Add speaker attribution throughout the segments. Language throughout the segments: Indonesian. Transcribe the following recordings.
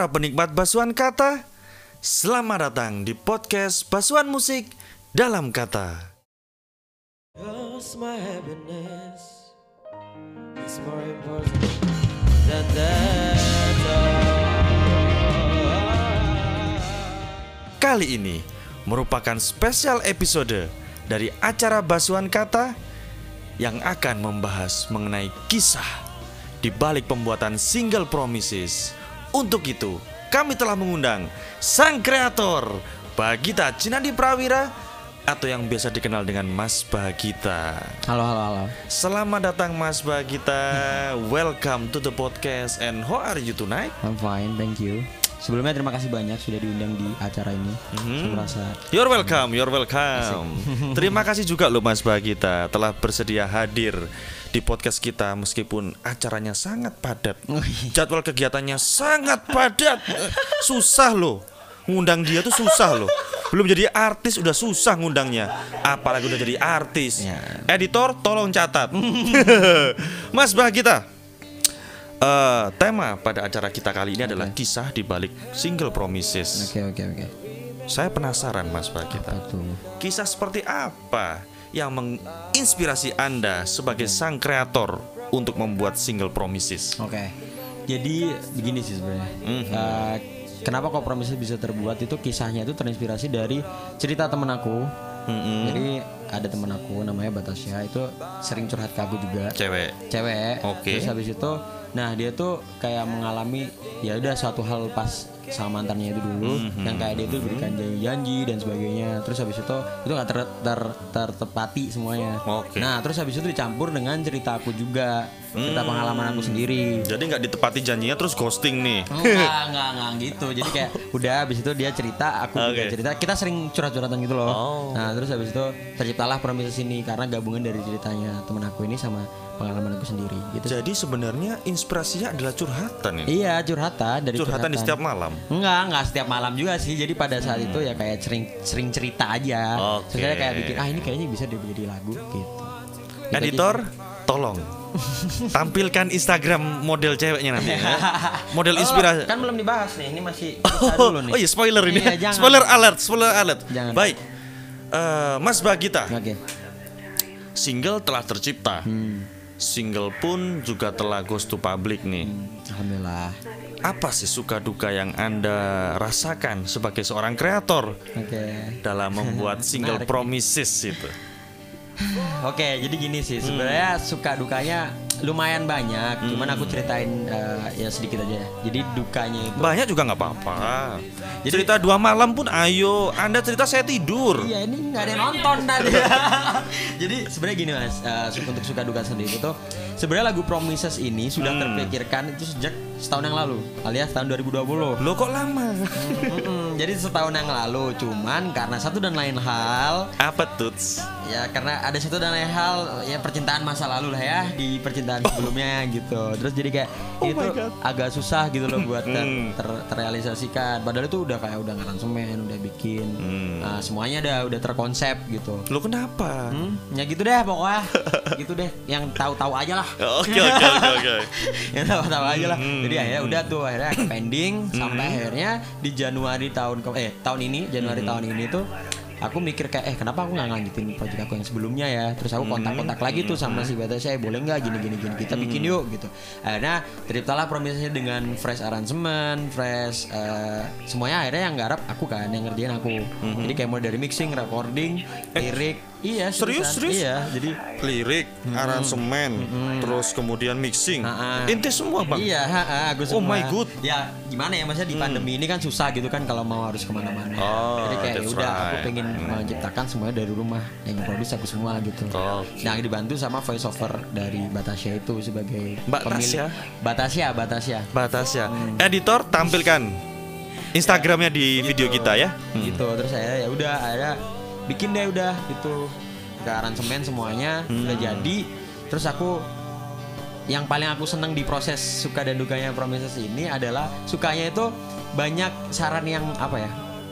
Speaker 1: Para penikmat basuhan kata, selamat datang di podcast Basuhan Musik dalam Kata. Kali ini merupakan spesial episode dari acara Basuhan Kata yang akan membahas mengenai kisah di balik pembuatan single Promises. Untuk itu, kami telah mengundang sang kreator Bagita Cinadi Prawira atau yang biasa dikenal dengan Mas Bagita.
Speaker 2: Halo, halo, halo.
Speaker 1: Selamat datang Mas Bagita. Welcome to the podcast and how are you tonight?
Speaker 2: I'm fine, thank you. Sebelumnya terima kasih banyak sudah diundang di acara ini. Saya merasa
Speaker 1: You're welcome, you're welcome. Terima kasih juga loh Mas Bagita telah bersedia hadir di podcast kita meskipun acaranya sangat padat. Jadwal kegiatannya sangat padat. Susah loh. Ngundang dia tuh susah loh. Belum jadi artis udah susah ngundangnya. Apalagi udah jadi artis.
Speaker 2: Ya.
Speaker 1: Editor tolong catat. Mas Bagita. Eh, tema pada acara kita kali ini adalah kisah di balik single Promises.
Speaker 2: Oke, oke, oke.
Speaker 1: Saya penasaran Mas Bagita.
Speaker 2: Apa tuh?
Speaker 1: Kisah seperti apa yang menginspirasi Anda sebagai sang kreator untuk membuat single Promises?
Speaker 2: Oke. Jadi begini sih sebenarnya. Eh, kenapa kok Promises bisa terbuat itu kisahnya itu terinspirasi dari cerita temen aku. Jadi ada temen aku namanya Batasya itu sering curhat ke aku juga.
Speaker 1: Cewek.
Speaker 2: cewek
Speaker 1: Oke.
Speaker 2: terus habis itu nah dia tuh kayak mengalami ya udah suatu hal pas sama mantannya itu dulu
Speaker 1: Mhm.
Speaker 2: yang kayak dia tuh berikan janji-janji dan sebagainya terus habis itu itu nggak ter, ter- tertepati semuanya
Speaker 1: Oke.
Speaker 2: nah terus habis itu dicampur dengan cerita aku juga cerita pengalaman aku sendiri
Speaker 1: Jadi nggak ditepati janjinya terus ghosting nih.
Speaker 2: Enggak, enggak, enggak gitu. Jadi kayak udah habis itu dia cerita, aku juga
Speaker 1: Oke.
Speaker 2: cerita. Kita sering curhat-curhatan gitu loh.
Speaker 1: Oh.
Speaker 2: Nah, terus habis itu terciptalah Promises ini karena gabungan dari ceritanya temen aku ini sama pengalaman aku sendiri gitu.
Speaker 1: Jadi sebenarnya inspirasinya adalah curhatan ini.
Speaker 2: Iya, curhatan dari
Speaker 1: Curhatan di setiap malam.
Speaker 2: Enggak, enggak setiap malam juga sih. Jadi pada saat itu ya kayak sering sering cerita aja.
Speaker 1: Oke.
Speaker 2: Terus saya kayak bikin ah ini kayaknya bisa jadi lagu gitu. Gitu aja
Speaker 1: Editor, tolong tampilkan Instagram model ceweknya nanti. ya. Model
Speaker 2: Oh,
Speaker 1: inspirasi.
Speaker 2: kan belum dibahas nih. Ini masih kita dulu nih.
Speaker 1: Oh iya spoiler ini.
Speaker 2: Iya, jangan.
Speaker 1: spoiler alert, spoiler alert.
Speaker 2: Jangan.
Speaker 1: Baik. Eh, Mas Bagita,
Speaker 2: Oke.
Speaker 1: single telah tercipta.
Speaker 2: Hmm.
Speaker 1: Single pun juga telah goes to public nih.
Speaker 2: Alhamdulillah.
Speaker 1: Apa sih suka duka yang Anda rasakan sebagai seorang kreator
Speaker 2: Oke.
Speaker 1: dalam membuat single. Promises itu?
Speaker 2: Oke, jadi gini sih. Sebenarnya suka dukanya lumayan banyak. Cuman aku ceritain eh, ya sedikit aja. Jadi dukanya itu
Speaker 1: Banyak juga nggak apa-apa.
Speaker 2: Jadi-
Speaker 1: Cerita dua malam pun ayo. Anda cerita saya tidur.
Speaker 2: Iya ini nggak ada yang nonton tadi. Jadi sebenarnya gini mas, su- untuk suka duka sendiri itu sebenarnya lagu Promises ini sudah terpikirkan itu sejak setahun yang lalu, alias tahun 2020.
Speaker 1: Lo kok lama?
Speaker 2: Mm-mm, jadi setahun yang lalu, cuman karena satu dan lain hal,
Speaker 1: Apa tuts?
Speaker 2: ya karena ada satu dan lain hal, ya percintaan masa lalu lah ya di percintaan sebelumnya gitu. Terus jadi kayak ini tuh agak susah gitu loh buat ter-
Speaker 1: Hmm.
Speaker 2: ter- terrealisasikan. Padahal itu udah kayak udah ngaransemen, udah bikin,
Speaker 1: Hmm.
Speaker 2: nah, semuanya udah udah terkonsep gitu.
Speaker 1: Lo kenapa?
Speaker 2: Hmm, ya gitu deh pokoknya. gitu deh. Yang tahu-tahu aja lah.
Speaker 1: Oke oke oke oke.
Speaker 2: yang tahu-tahu aja lah.
Speaker 1: Hmm,
Speaker 2: Jadi akhirnya udah tuh akhirnya pending sampai akhirnya di Januari tahun ke eh tahun ini Januari
Speaker 1: Hmm.
Speaker 2: tahun ini tuh aku mikir kayak eh kenapa aku nggak lanjutin project aku yang sebelumnya ya terus aku kontak-kontak lagi tuh sama si Bata saya boleh nggak gini gini gini kita bikin yuk gitu akhirnya terciptalah promisnya dengan fresh arrangement fresh eh, semuanya akhirnya yang garap aku kan yang ngerjain aku jadi kayak mulai dari mixing recording lirik iya
Speaker 1: serius, serius?
Speaker 2: iya jadi
Speaker 1: Lirik, aransemen, terus kemudian mixing.
Speaker 2: Ha-ha.
Speaker 1: Inti semua bang.
Speaker 2: Iya, ha, ha, aku
Speaker 1: Oh
Speaker 2: semua.
Speaker 1: my God.
Speaker 2: Ya gimana ya maksudnya di pandemi ini kan susah gitu kan kalau mau harus ke mana-mana.
Speaker 1: Oh,
Speaker 2: Jadi kayak
Speaker 1: that's
Speaker 2: udah aku
Speaker 1: right.
Speaker 2: pengen menciptakan semuanya dari rumah yang produce aku semua gitu.
Speaker 1: Oke.
Speaker 2: Nah dibantu sama voice over dari Batasya itu sebagai
Speaker 1: Mbak
Speaker 2: pemilik.
Speaker 1: Tasya?
Speaker 2: Batasya, Batasya.
Speaker 1: Batas ya. Editor tampilkan Instagramnya di video kita ya.
Speaker 2: Gitu terus saya ya udah akhirnya bikin deh udah gitu. Ke aransemen semuanya udah jadi. Terus aku yang paling aku seneng di proses suka dan dukanya Promises ini adalah sukanya itu banyak saran yang apa ya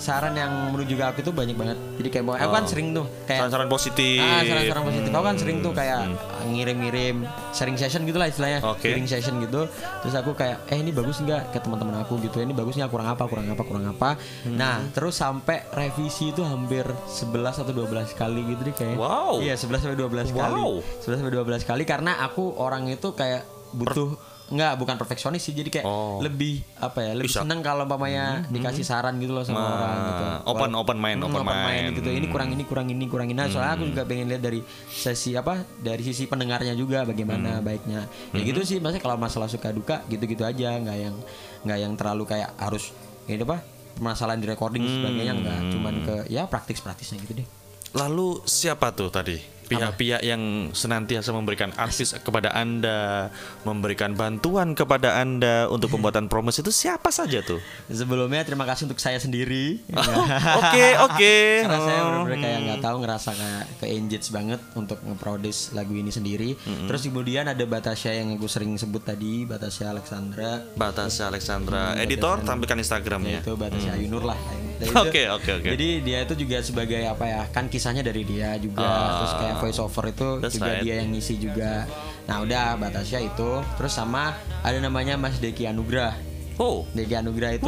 Speaker 2: saran yang menuju ke aku tuh banyak banget. Jadi kayak mau aku kan sering tuh kayak
Speaker 1: Saran-saran positif.
Speaker 2: Ah, saran-saran positif. Aku kan sering tuh
Speaker 1: Hmm.
Speaker 2: kayak ngirim-ngirim sharing session gitu lah istilahnya.
Speaker 1: Oke.
Speaker 2: Sharing session gitu. Terus aku kayak eh ini bagus nggak ke teman-teman aku gitu. Ini bagusnya kurang apa, kurang apa, kurang apa.
Speaker 1: Hmm.
Speaker 2: Nah, terus sampai revisi itu hampir 11 atau 12 kali gitu deh kayak.
Speaker 1: Wow.
Speaker 2: Iya, 11 sampai 12 kali.
Speaker 1: Wow.
Speaker 2: 11 sampai 12 kali karena aku orang itu kayak butuh Enggak, bukan perfeksionis sih. Jadi kayak
Speaker 1: Oh.
Speaker 2: lebih apa ya? Lebih
Speaker 1: Bisa.
Speaker 2: seneng kalau umpamanya dikasih saran gitu loh sama
Speaker 1: Ah,
Speaker 2: orang gitu.
Speaker 1: open- open mind,
Speaker 2: Hmm,
Speaker 1: open mind.
Speaker 2: gitu. Ini kurang ini kurang ini kurang ini. Nah, soalnya aku juga pengen lihat dari sesi apa? Dari sisi pendengarnya juga bagaimana baiknya. Ya gitu sih. Maksudnya kalau masalah suka duka gitu-gitu aja, nggak yang nggak yang terlalu kayak harus ini apa? permasalahan di recording sebagainya enggak cuman ke ya praktis-praktisnya gitu deh
Speaker 1: Lalu siapa tuh tadi? Pihak-pihak yang senantiasa memberikan advice kepada Anda, memberikan bantuan kepada Anda untuk pembuatan promosi itu siapa saja tuh?
Speaker 2: sebelumnya terima kasih untuk saya sendiri
Speaker 1: Oke, oke.
Speaker 2: karena saya
Speaker 1: Oh,
Speaker 2: benar-benar kayak nggak tahu ngerasa kayak ke engage banget untuk nge-produce lagu ini sendiri terus kemudian ada Batasya yang gue sering sebut tadi Batasya Alexandra
Speaker 1: Batasya Alexandra, editor tampilkan Instagramnya.
Speaker 2: itu Batasya Ayunur lah
Speaker 1: Hmm. Oke, oke, oke.
Speaker 2: jadi dia itu juga sebagai apa ya kan kisahnya dari dia juga terus kayak voice over itu juga
Speaker 1: right.
Speaker 2: dia yang ngisi juga nah udah Batasya itu terus sama ada namanya Mas Deki Anugrah
Speaker 1: Oh,
Speaker 2: Deki Anugrah itu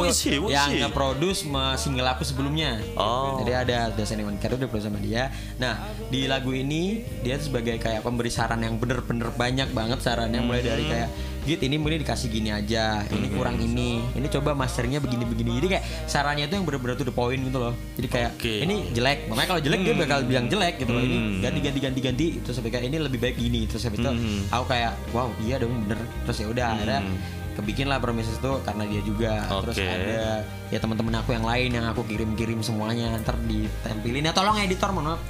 Speaker 2: yang nge-produce single aku sebelumnya.
Speaker 1: Oh.
Speaker 2: Jadi ada Does Anyone Care produce sama dia. Nah, di lagu ini dia sebagai kayak pemberi saran yang bener-bener banyak banget sarannya mulai dari
Speaker 1: Hmm.
Speaker 2: kayak Git ini mending dikasih gini aja, ini kurang ini, ini coba masteringnya begini-begini. Jadi kayak sarannya itu yang bener-bener tuh the point gitu loh. Jadi kayak
Speaker 1: Oke.
Speaker 2: ini jelek, makanya kalau jelek dia bakal bilang jelek gitu loh.
Speaker 1: Hmm.
Speaker 2: Ini ganti ganti ganti ganti terus sampai kayak ini lebih baik gini terus habis itu
Speaker 1: Hmm.
Speaker 2: aku kayak wow iya dong bener terus ya udah akhirnya kebikin lah Promises itu karena dia juga terus
Speaker 1: Oke.
Speaker 2: ada ya teman-teman aku yang lain yang aku kirim-kirim semuanya ntar ditempelin ya tolong editor mohon maaf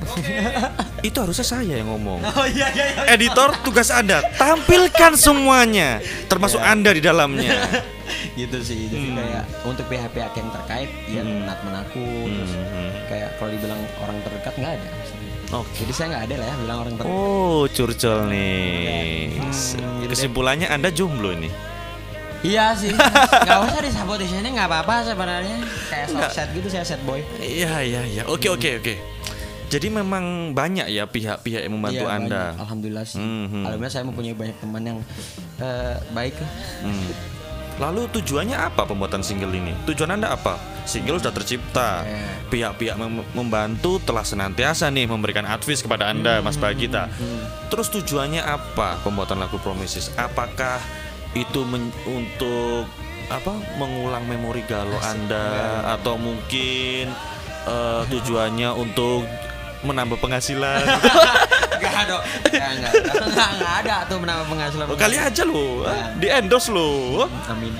Speaker 1: itu harusnya saya yang ngomong.
Speaker 2: oh iya iya iya
Speaker 1: Editor tugas Anda tampilkan semuanya, termasuk Anda di dalamnya.
Speaker 2: gitu sih jadi kayak untuk pihak-pihak yang terkait ya teman aku terus kayak kalau dibilang orang terdekat nggak ada
Speaker 1: Oke.
Speaker 2: jadi saya nggak ada lah ya bilang orang terdekat
Speaker 1: Oh, curcol nih.
Speaker 2: Hmm, gitu.
Speaker 1: Kesimpulannya Anda jomblo ini.
Speaker 2: Iya sih nggak usah disabotisnya nggak apa-apa sebenarnya kayak soft set gitu saya set boy
Speaker 1: Iya, iya, iya. Oke, oke, oke. Jadi memang banyak ya pihak-pihak yang membantu
Speaker 2: Iya,
Speaker 1: Anda.
Speaker 2: banyak. Alhamdulillah sih.
Speaker 1: Mhm.
Speaker 2: Alhamdulillah saya mempunyai banyak teman yang eh, baik.
Speaker 1: Hmm. Lalu tujuannya apa pembuatan single ini? Tujuan Anda apa? Single sudah tercipta.
Speaker 2: Iya.
Speaker 1: Pihak-pihak mem- membantu telah senantiasa nih memberikan advice kepada Anda,
Speaker 2: Hmm,
Speaker 1: Mas Bagita. Terus tujuannya apa pembuatan lagu Promises? Apakah itu men- untuk apa? Mengulang memori galau Anda atau mungkin eh, tujuannya untuk menambah penghasilan?
Speaker 2: Enggak ada. Enggak, enggak. Ada tuh menambah penghasilan.
Speaker 1: Oh, kali aja loh,
Speaker 2: Iya.
Speaker 1: di endorse loh.
Speaker 2: Amin.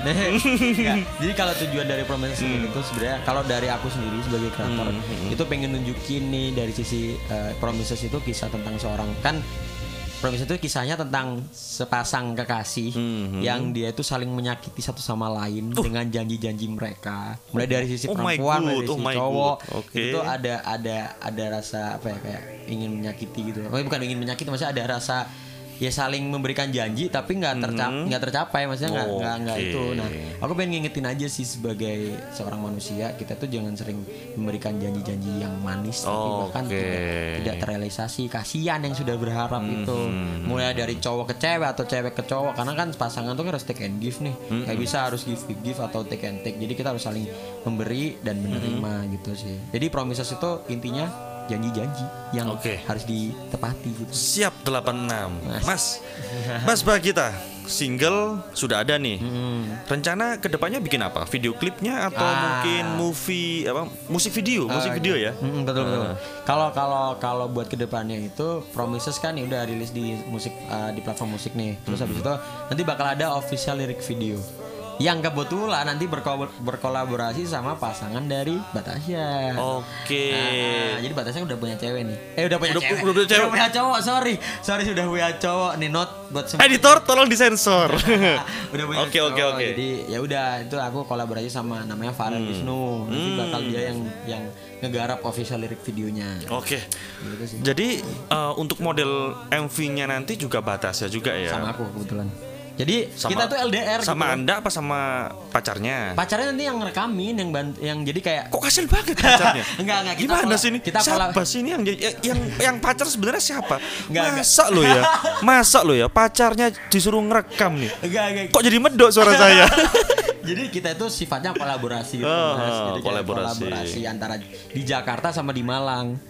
Speaker 2: Jadi kalau tujuan dari Promises
Speaker 1: Hmm.
Speaker 2: itu sebenarnya kalau dari aku sendiri sebagai kreator itu pengen nunjukin nih dari sisi eh, Promises itu kisah tentang seorang kan Promises itu kisahnya tentang sepasang kekasih
Speaker 1: Hmm,
Speaker 2: yang dia itu saling menyakiti satu sama lain dengan janji-janji mereka. Mulai dari sisi
Speaker 1: Oh
Speaker 2: perempuan, dari
Speaker 1: oh
Speaker 2: sisi
Speaker 1: my
Speaker 2: cowok.
Speaker 1: Oke.
Speaker 2: Itu ada ada ada rasa apa ya kayak ingin menyakiti gitu. Oh, bukan ingin menyakiti, maksudnya ada rasa ya saling memberikan janji tapi nggak tercapai nggak tercapai maksudnya nggak nggak nggak
Speaker 1: Oke.
Speaker 2: itu. Nah aku pengen ngingetin aja sih sebagai seorang manusia kita tuh jangan sering memberikan janji-janji yang manis tapi bahkan
Speaker 1: Oke.
Speaker 2: tidak, tidak terrealisasi. Kasihan yang sudah berharap itu. Mulai dari cowok ke cewek atau cewek ke cowok karena kan pasangan tuh harus take and give nih. Nggak bisa harus give give give atau take and take. Jadi kita harus saling memberi dan menerima gitu sih. Jadi promises itu intinya janji-janji yang
Speaker 1: Oke.
Speaker 2: harus ditepati gitu
Speaker 1: Siap 86 Mas Mas Bagita Single sudah ada nih Rencana ke depannya bikin apa? Video klipnya atau
Speaker 2: Ah.
Speaker 1: mungkin movie apa? Musik video, musik video ya?
Speaker 2: Mm, betul betul. Kalau kalau kalau buat ke depannya itu Promises kan ya udah rilis di musik uh, di platform musik nih. Terus habis itu nanti bakal ada official lyric video. Yang kebetulan nanti berko- berkolaborasi sama pasangan dari Batasya.
Speaker 1: Oke
Speaker 2: Nah, jadi Batasya udah punya cewek nih. Eh udah punya
Speaker 1: Udah-
Speaker 2: cewek.
Speaker 1: udah punya cewek.
Speaker 2: punya cowok. Sorry. Sorry sudah punya cowok nih not buat semua.
Speaker 1: Editor tolong disensor
Speaker 2: udah punya
Speaker 1: Oke oke oke
Speaker 2: Jadi ya udah itu aku kolaborasi sama namanya Farel
Speaker 1: Hmm.
Speaker 2: Wisnu. Nanti bakal dia yang yang ngegarap official lirik videonya.
Speaker 1: Oke
Speaker 2: Gitu sih.
Speaker 1: Jadi eh, untuk model MV-nya nanti juga batas ya juga ya?
Speaker 2: Sama aku kebetulan. Jadi kita tuh LDR
Speaker 1: Sama
Speaker 2: gitu.
Speaker 1: Anda apa sama pacarnya?
Speaker 2: Pacarnya nanti yang ngerekamin yang bant- yang jadi kayak
Speaker 1: Kok kasian banget pacarnya?
Speaker 2: Enggak, enggak, kita
Speaker 1: Gimana ini?
Speaker 2: kita
Speaker 1: siapa
Speaker 2: pola-
Speaker 1: sih ini yang yang yang, yang pacar sebenarnya siapa?
Speaker 2: Enggak, enggak.
Speaker 1: Masa lo ya? Masa lo ya pacarnya disuruh ngerekam nih?
Speaker 2: enggak enggak.
Speaker 1: Kok jadi medok suara saya?
Speaker 2: Jadi kita itu sifatnya kolaborasi gitu,
Speaker 1: Oh,
Speaker 2: Mas. Jadi kayak
Speaker 1: kolaborasi.
Speaker 2: kolaborasi antara di Jakarta sama di Malang.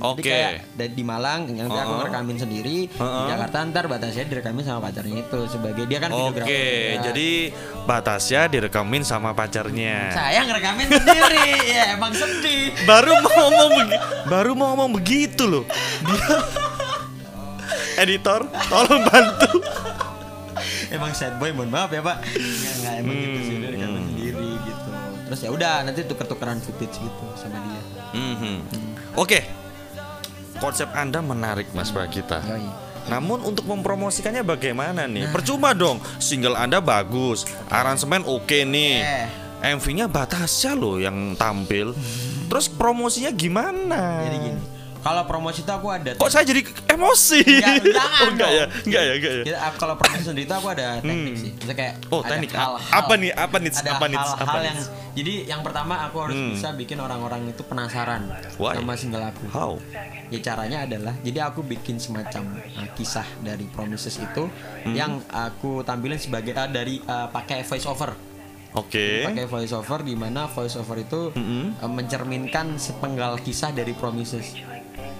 Speaker 1: Oke.
Speaker 2: dari di Malang nanti aku
Speaker 1: Uh-uh.
Speaker 2: ngerekamin sendiri, di
Speaker 1: Uh-uh.
Speaker 2: Jakarta ntar batasnya direkamin sama pacarnya itu sebagai dia kan videografer.
Speaker 1: Oke,
Speaker 2: juga.
Speaker 1: jadi Batasya direkamin sama pacarnya.
Speaker 2: saya ngerekamin sendiri. ya emang sedih.
Speaker 1: Baru mau ngomong begi- baru mau ngomong begitu loh. Dia Editor, tolong bantu.
Speaker 2: emang sad boy mohon maaf ya pak nggak nggak emang gitu sih dia rekamin sendiri gitu terus ya udah nanti tuker-tukeran footage gitu sama dia
Speaker 1: Mhm. Oke. Konsep Anda menarik Mas Bagita.
Speaker 2: Yoi.
Speaker 1: Namun untuk mempromosikannya bagaimana nih? Percuma dong, single Anda bagus, aransemen oke nih.
Speaker 2: Eh.
Speaker 1: MV-nya Batasya loh yang tampil. Terus promosinya gimana?
Speaker 2: jadi gini kalau promosi itu aku ada
Speaker 1: Kok saya jadi emosi?
Speaker 2: Enggak, jangan
Speaker 1: oh, enggak ya, enggak ya, enggak ya.
Speaker 2: Kita, aku- kalau promosi sendiri itu aku ada teknik sih. Maksudnya kayak
Speaker 1: Oh, teknik. Apa nih? Apa nih?
Speaker 2: Ada
Speaker 1: Apa nih? Apa nih?
Speaker 2: yang jadi yang pertama aku harus
Speaker 1: Hmm.
Speaker 2: bisa bikin orang-orang itu penasaran
Speaker 1: Why?
Speaker 2: sama single aku.
Speaker 1: How?
Speaker 2: Ya caranya adalah jadi aku bikin semacam uh, kisah dari Promises itu
Speaker 1: Hmm.
Speaker 2: yang aku tampilin sebagai uh, dari uh, pakai voice over.
Speaker 1: Oke.
Speaker 2: Pakai voice over di mana voice over itu
Speaker 1: Mm-mm.
Speaker 2: uh, mencerminkan sepenggal kisah dari Promises.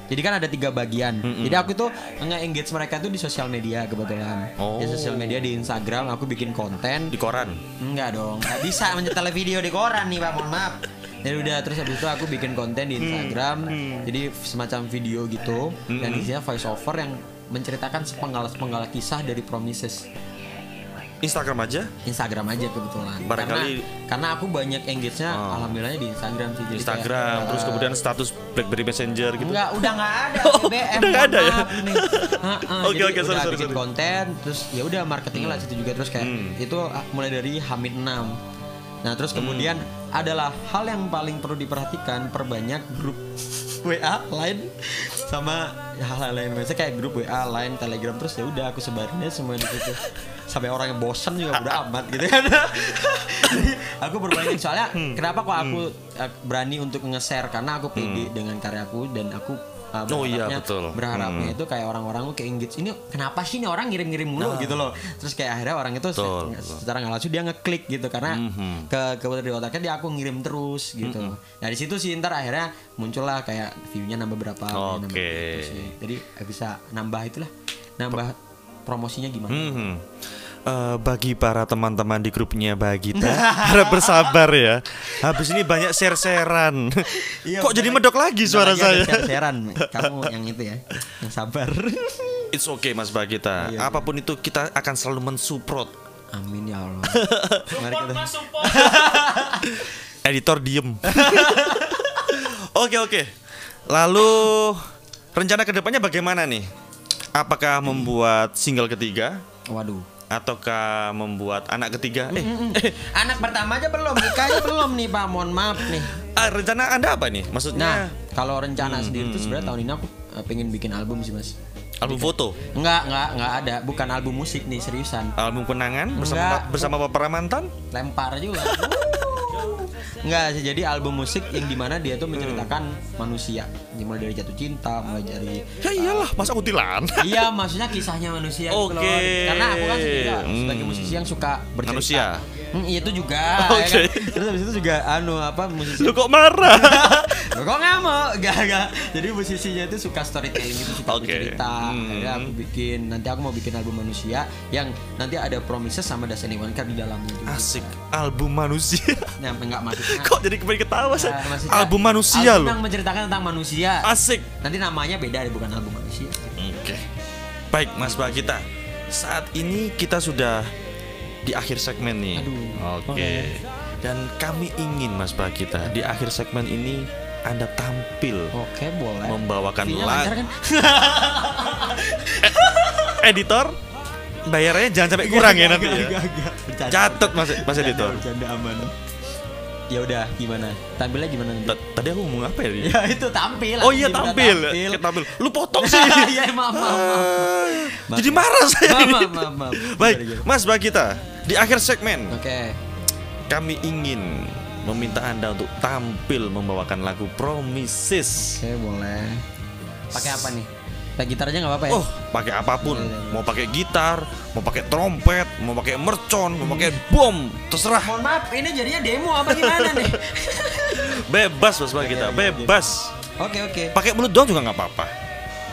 Speaker 2: Jadi kan ada tiga bagian.
Speaker 1: Mm-mm.
Speaker 2: Jadi aku tuh nge-engage mereka tuh di sosial media kebetulan.
Speaker 1: Oh.
Speaker 2: Di sosial media di Instagram aku bikin konten.
Speaker 1: Di koran.
Speaker 2: Enggak dong, nggak bisa menyetel video di koran nih pak, mohon maaf. Jadi udah terus habis itu aku bikin konten di Instagram, jadi semacam video gitu, dan isinya voice over yang menceritakan sepenggal-sepenggal kisah dari Promises.
Speaker 1: Instagram aja.
Speaker 2: Instagram aja kebetulan.
Speaker 1: Barangkali-
Speaker 2: karena, karena aku banyak engage-nya
Speaker 1: Oh.
Speaker 2: alhamdulillahnya di Instagram sih. Jadi
Speaker 1: Instagram,
Speaker 2: kayak,
Speaker 1: terus
Speaker 2: eh,
Speaker 1: kemudian status BlackBerry Messenger gitu.
Speaker 2: Enggak, udah nggak ada
Speaker 1: Oh,
Speaker 2: BBM.
Speaker 1: udah nggak ada ya? Oke, oke, sorry, sorry,
Speaker 2: bikin
Speaker 1: sorry.
Speaker 2: konten, terus ya udah marketingnya lah situ juga terus kayak
Speaker 1: Hmm.
Speaker 2: itu ah, mulai dari Hamid 6. Nah, terus kemudian adalah hal yang paling perlu diperhatikan perbanyak grup WA, Line sama hal-hal lain biasanya kayak grup WA, Line, Telegram terus ya udah aku sebarin aja semua di situ. Sampai orang yang bosan juga udah amat gitu kan. Aku berbanyak soalnya
Speaker 1: Hmm.
Speaker 2: kenapa kok aku eh, berani untuk nge-share karena aku pede dengan karyaku dan aku uh,
Speaker 1: Oh iya, betul.
Speaker 2: berharapnya
Speaker 1: Hmm.
Speaker 2: itu kayak orang-orang tuh kayak engage ini kenapa sih ini orang ngirim-ngirim mulu gitu loh terus kayak akhirnya orang itu se-
Speaker 1: Betul,
Speaker 2: secara nggak langsung dia ngeklik gitu karena
Speaker 1: Mhm.
Speaker 2: ke ke di otaknya dia aku ngirim terus gitu nah di situ sih ntar akhirnya muncullah kayak viewnya nambah berapa nambah
Speaker 1: Oke.
Speaker 2: gitu sih. jadi bisa nambah itulah nambah promosinya gimana
Speaker 1: Mhm. Eh, bagi para teman-teman di grupnya Bagita harap bersabar ya. Habis ini banyak share-sharean.
Speaker 2: Iya,
Speaker 1: Kok jadi medok lagi suara saya?
Speaker 2: Seran, kamu yang itu ya, yang sabar.
Speaker 1: It's okay Mas Bagita.
Speaker 2: Iya,
Speaker 1: Apa pun itu kita akan selalu mensupport.
Speaker 2: Amin ya Allah. Mari kita.
Speaker 1: Editor diem. Oke oke. Lalu rencana ke depannya bagaimana nih? Apakah membuat single ketiga
Speaker 2: Waduh.
Speaker 1: Ataukah membuat anak ketiga? Eh, eh,
Speaker 2: Anak pertama aja belum, nikahnya belum nih Pak. Mohon maaf nih.
Speaker 1: ah, rencana Anda apa nih?
Speaker 2: Nah,
Speaker 1: Maksudnya
Speaker 2: kalau rencana sendiri tuh sebenarnya tahun ini aku eh, pengen bikin album sih mas.
Speaker 1: album foto,
Speaker 2: Enggak, enggak, enggak ada. Bukan album musik nih seriusan.
Speaker 1: album kenangan bersama
Speaker 2: Enggak.
Speaker 1: bersama Bapak mantan?
Speaker 2: Lempar juga. Enggak sih, jadi album musik yang di mana dia tuh menceritakan manusia. Mulai dari jatuh cinta, mulai dari
Speaker 1: Ya iyalah, masa kutilan?
Speaker 2: Iya, maksudnya kisahnya manusia gitu.
Speaker 1: Oke.
Speaker 2: Karena aku kan sebagai
Speaker 1: Hmm.
Speaker 2: musisi yang suka bercerita.
Speaker 1: Manusia.
Speaker 2: Hmm, iya itu juga.
Speaker 1: Oke.
Speaker 2: ya kan? Terus habis itu juga anu apa musisi
Speaker 1: Lu kok marah?
Speaker 2: Kok nggak mau? Gak, gak. Jadi musisinya itu suka storytelling gitu, suka
Speaker 1: Oke.
Speaker 2: bercerita.
Speaker 1: Hmm.
Speaker 2: Akhirnya aku bikin, nanti aku mau bikin album manusia yang nanti ada Promises sama Das Anyone di dalamnya juga.
Speaker 1: Asik, album manusia.
Speaker 2: Nah, enggak maksudnya.
Speaker 1: Kok jadi kembali ketawa sih?
Speaker 2: Nah, maksudnya
Speaker 1: Album manusia
Speaker 2: album
Speaker 1: loh.
Speaker 2: yang menceritakan tentang manusia.
Speaker 1: Asik.
Speaker 2: Nanti namanya beda deh, bukan album manusia.
Speaker 1: Oke. Baik, Mas Bagita. Saat ini kita sudah di akhir segmen nih. Oke. Dan kami ingin Mas Bagita di akhir segmen ini Anda tampil
Speaker 2: Oke, boleh.
Speaker 1: membawakan lagu
Speaker 2: kan?
Speaker 1: editor bayarnya jangan sampai kurang ya nanti
Speaker 2: Gak,
Speaker 1: ya.
Speaker 2: gak. Bercanda.
Speaker 1: Catat Mas Mas
Speaker 2: Bercanda,
Speaker 1: editor.
Speaker 2: Bercanda aman.
Speaker 3: Ya udah, gimana? Tampilnya gimana nanti?
Speaker 1: Ta- Tadi aku ngomong apa ya? Ri?
Speaker 3: Ya itu tampil.
Speaker 1: Oh iya tampil.
Speaker 3: tampil.
Speaker 1: Kita tampil. Lu potong sih.
Speaker 3: Iya maaf maaf maaf.
Speaker 1: Jadi marah saya.
Speaker 3: Maaf,
Speaker 1: ini.
Speaker 3: maaf, maaf, maaf.
Speaker 1: Baik, Mas Bagita, di akhir segmen
Speaker 3: Oke.
Speaker 1: kami ingin meminta Anda untuk tampil membawakan lagu Promises.
Speaker 3: Oke, boleh. Pakai apa nih? Pakai gitar aja nggak apa-apa ya?
Speaker 1: Oh, pakai apa pun.
Speaker 3: Iya, iya, iya.
Speaker 1: Mau pakai gitar, mau pakai trompet, mau pakai mercon, mau pakai bom, terserah.
Speaker 3: Mohon maaf, ini jadinya demo apa gimana nih?
Speaker 1: Bebas Mas Bagita,
Speaker 3: Oke, oke,
Speaker 1: bebas.
Speaker 3: Oke oke.
Speaker 1: Pakai mulut doang juga nggak apa-apa.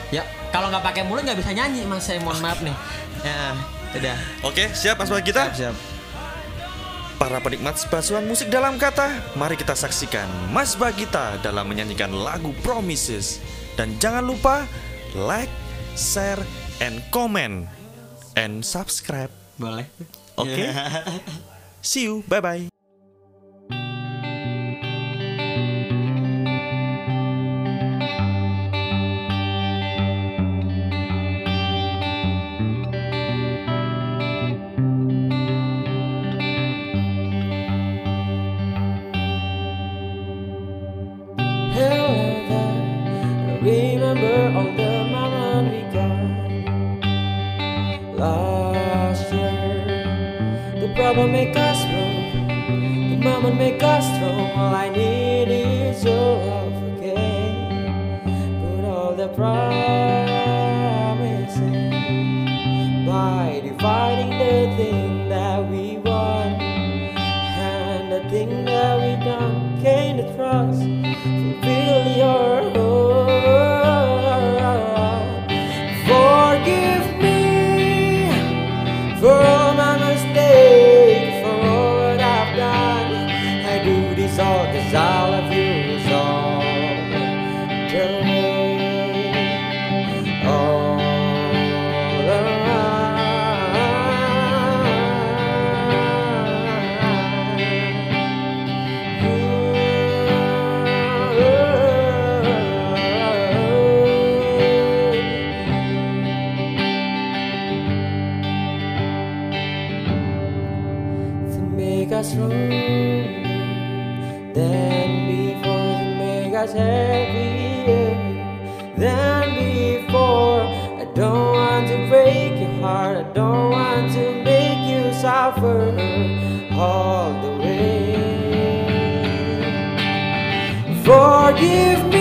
Speaker 3: Ya, kalau nggak pakai mulut nggak bisa nyanyi, Mas. Saya mohon maaf nih. Ya, udah.
Speaker 1: Oke, siap Mas Bagita?
Speaker 3: Siap, siap.
Speaker 1: Para penikmat basuhan musik dalam kata, mari kita saksikan Mas Bagita dalam menyanyikan lagu Promises. Dan jangan lupa like, share, and comment, and subscribe.
Speaker 3: Boleh.
Speaker 1: Oke. See you, bye
Speaker 2: The make us wrong. The moment make us strong. All I need is your love again. Put all the promises by dividing the thing that we want and the thing that we done gain the trust fulfill your than before, make us happier than before. I don't want to break your heart, I don't want to make you suffer all the way. Forgive me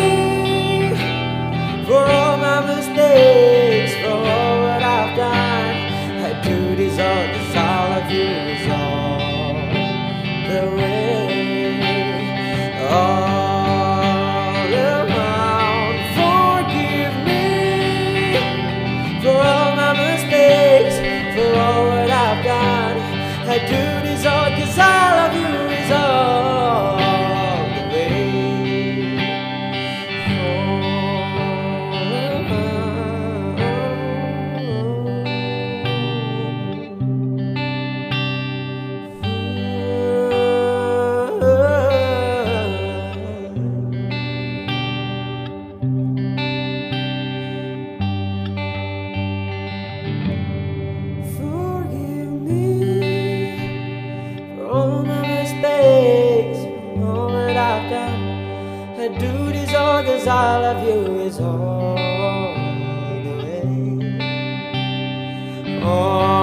Speaker 2: their duties all my mistakes, all that I've done. Do this all cause I love you is all the way. All